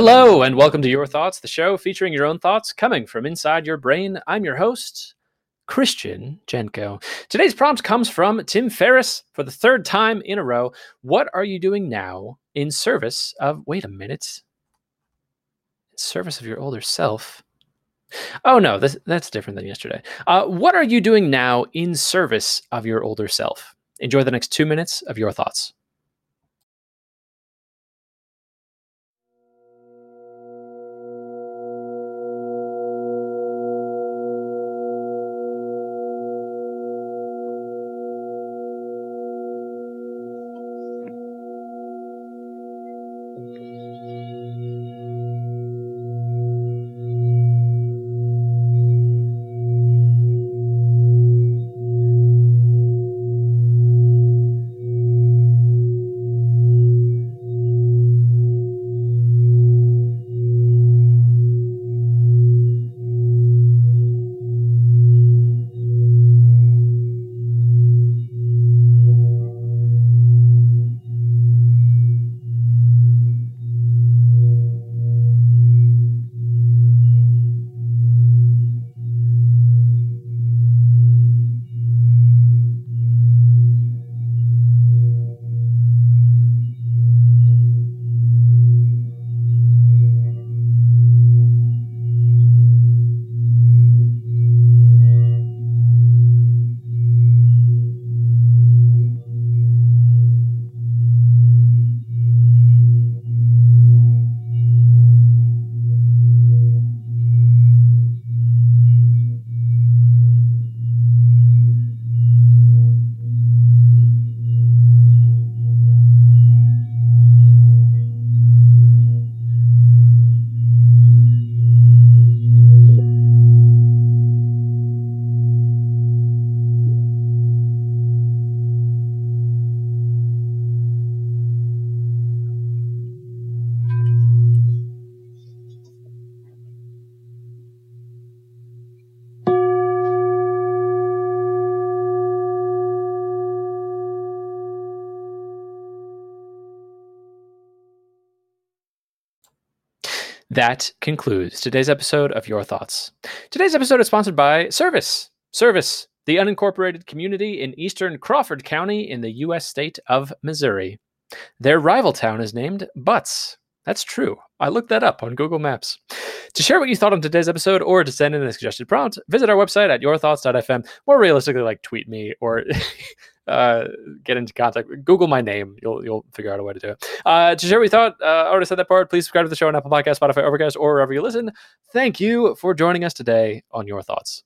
Hello, and welcome to Your Thoughts, the show featuring your own thoughts coming from inside your brain. I'm your host, Christian Jenko. Today's prompt comes from Tim Ferriss for the third time in a row. What are you doing now in service of, wait a minute, in service of your older self? Oh no, this, that's different than yesterday. Uh, what are you doing now in service of your older self? Enjoy the next two minutes of your thoughts. That concludes today's episode of Your Thoughts. Today's episode is sponsored by Service. Service, the unincorporated community in eastern Crawford County in the U.S. state of Missouri. Their rival town is named Butts. That's true. I looked that up on Google Maps. To share what you thought on today's episode or to send in a suggested prompt, visit our website at yourthoughts.fm. More realistically, like tweet me or uh, get into contact. Google my name. You'll you'll figure out a way to do it. Uh, to share what you thought, uh, I already said that part. Please subscribe to the show on Apple Podcast, Spotify, Overcast, or wherever you listen. Thank you for joining us today on Your Thoughts.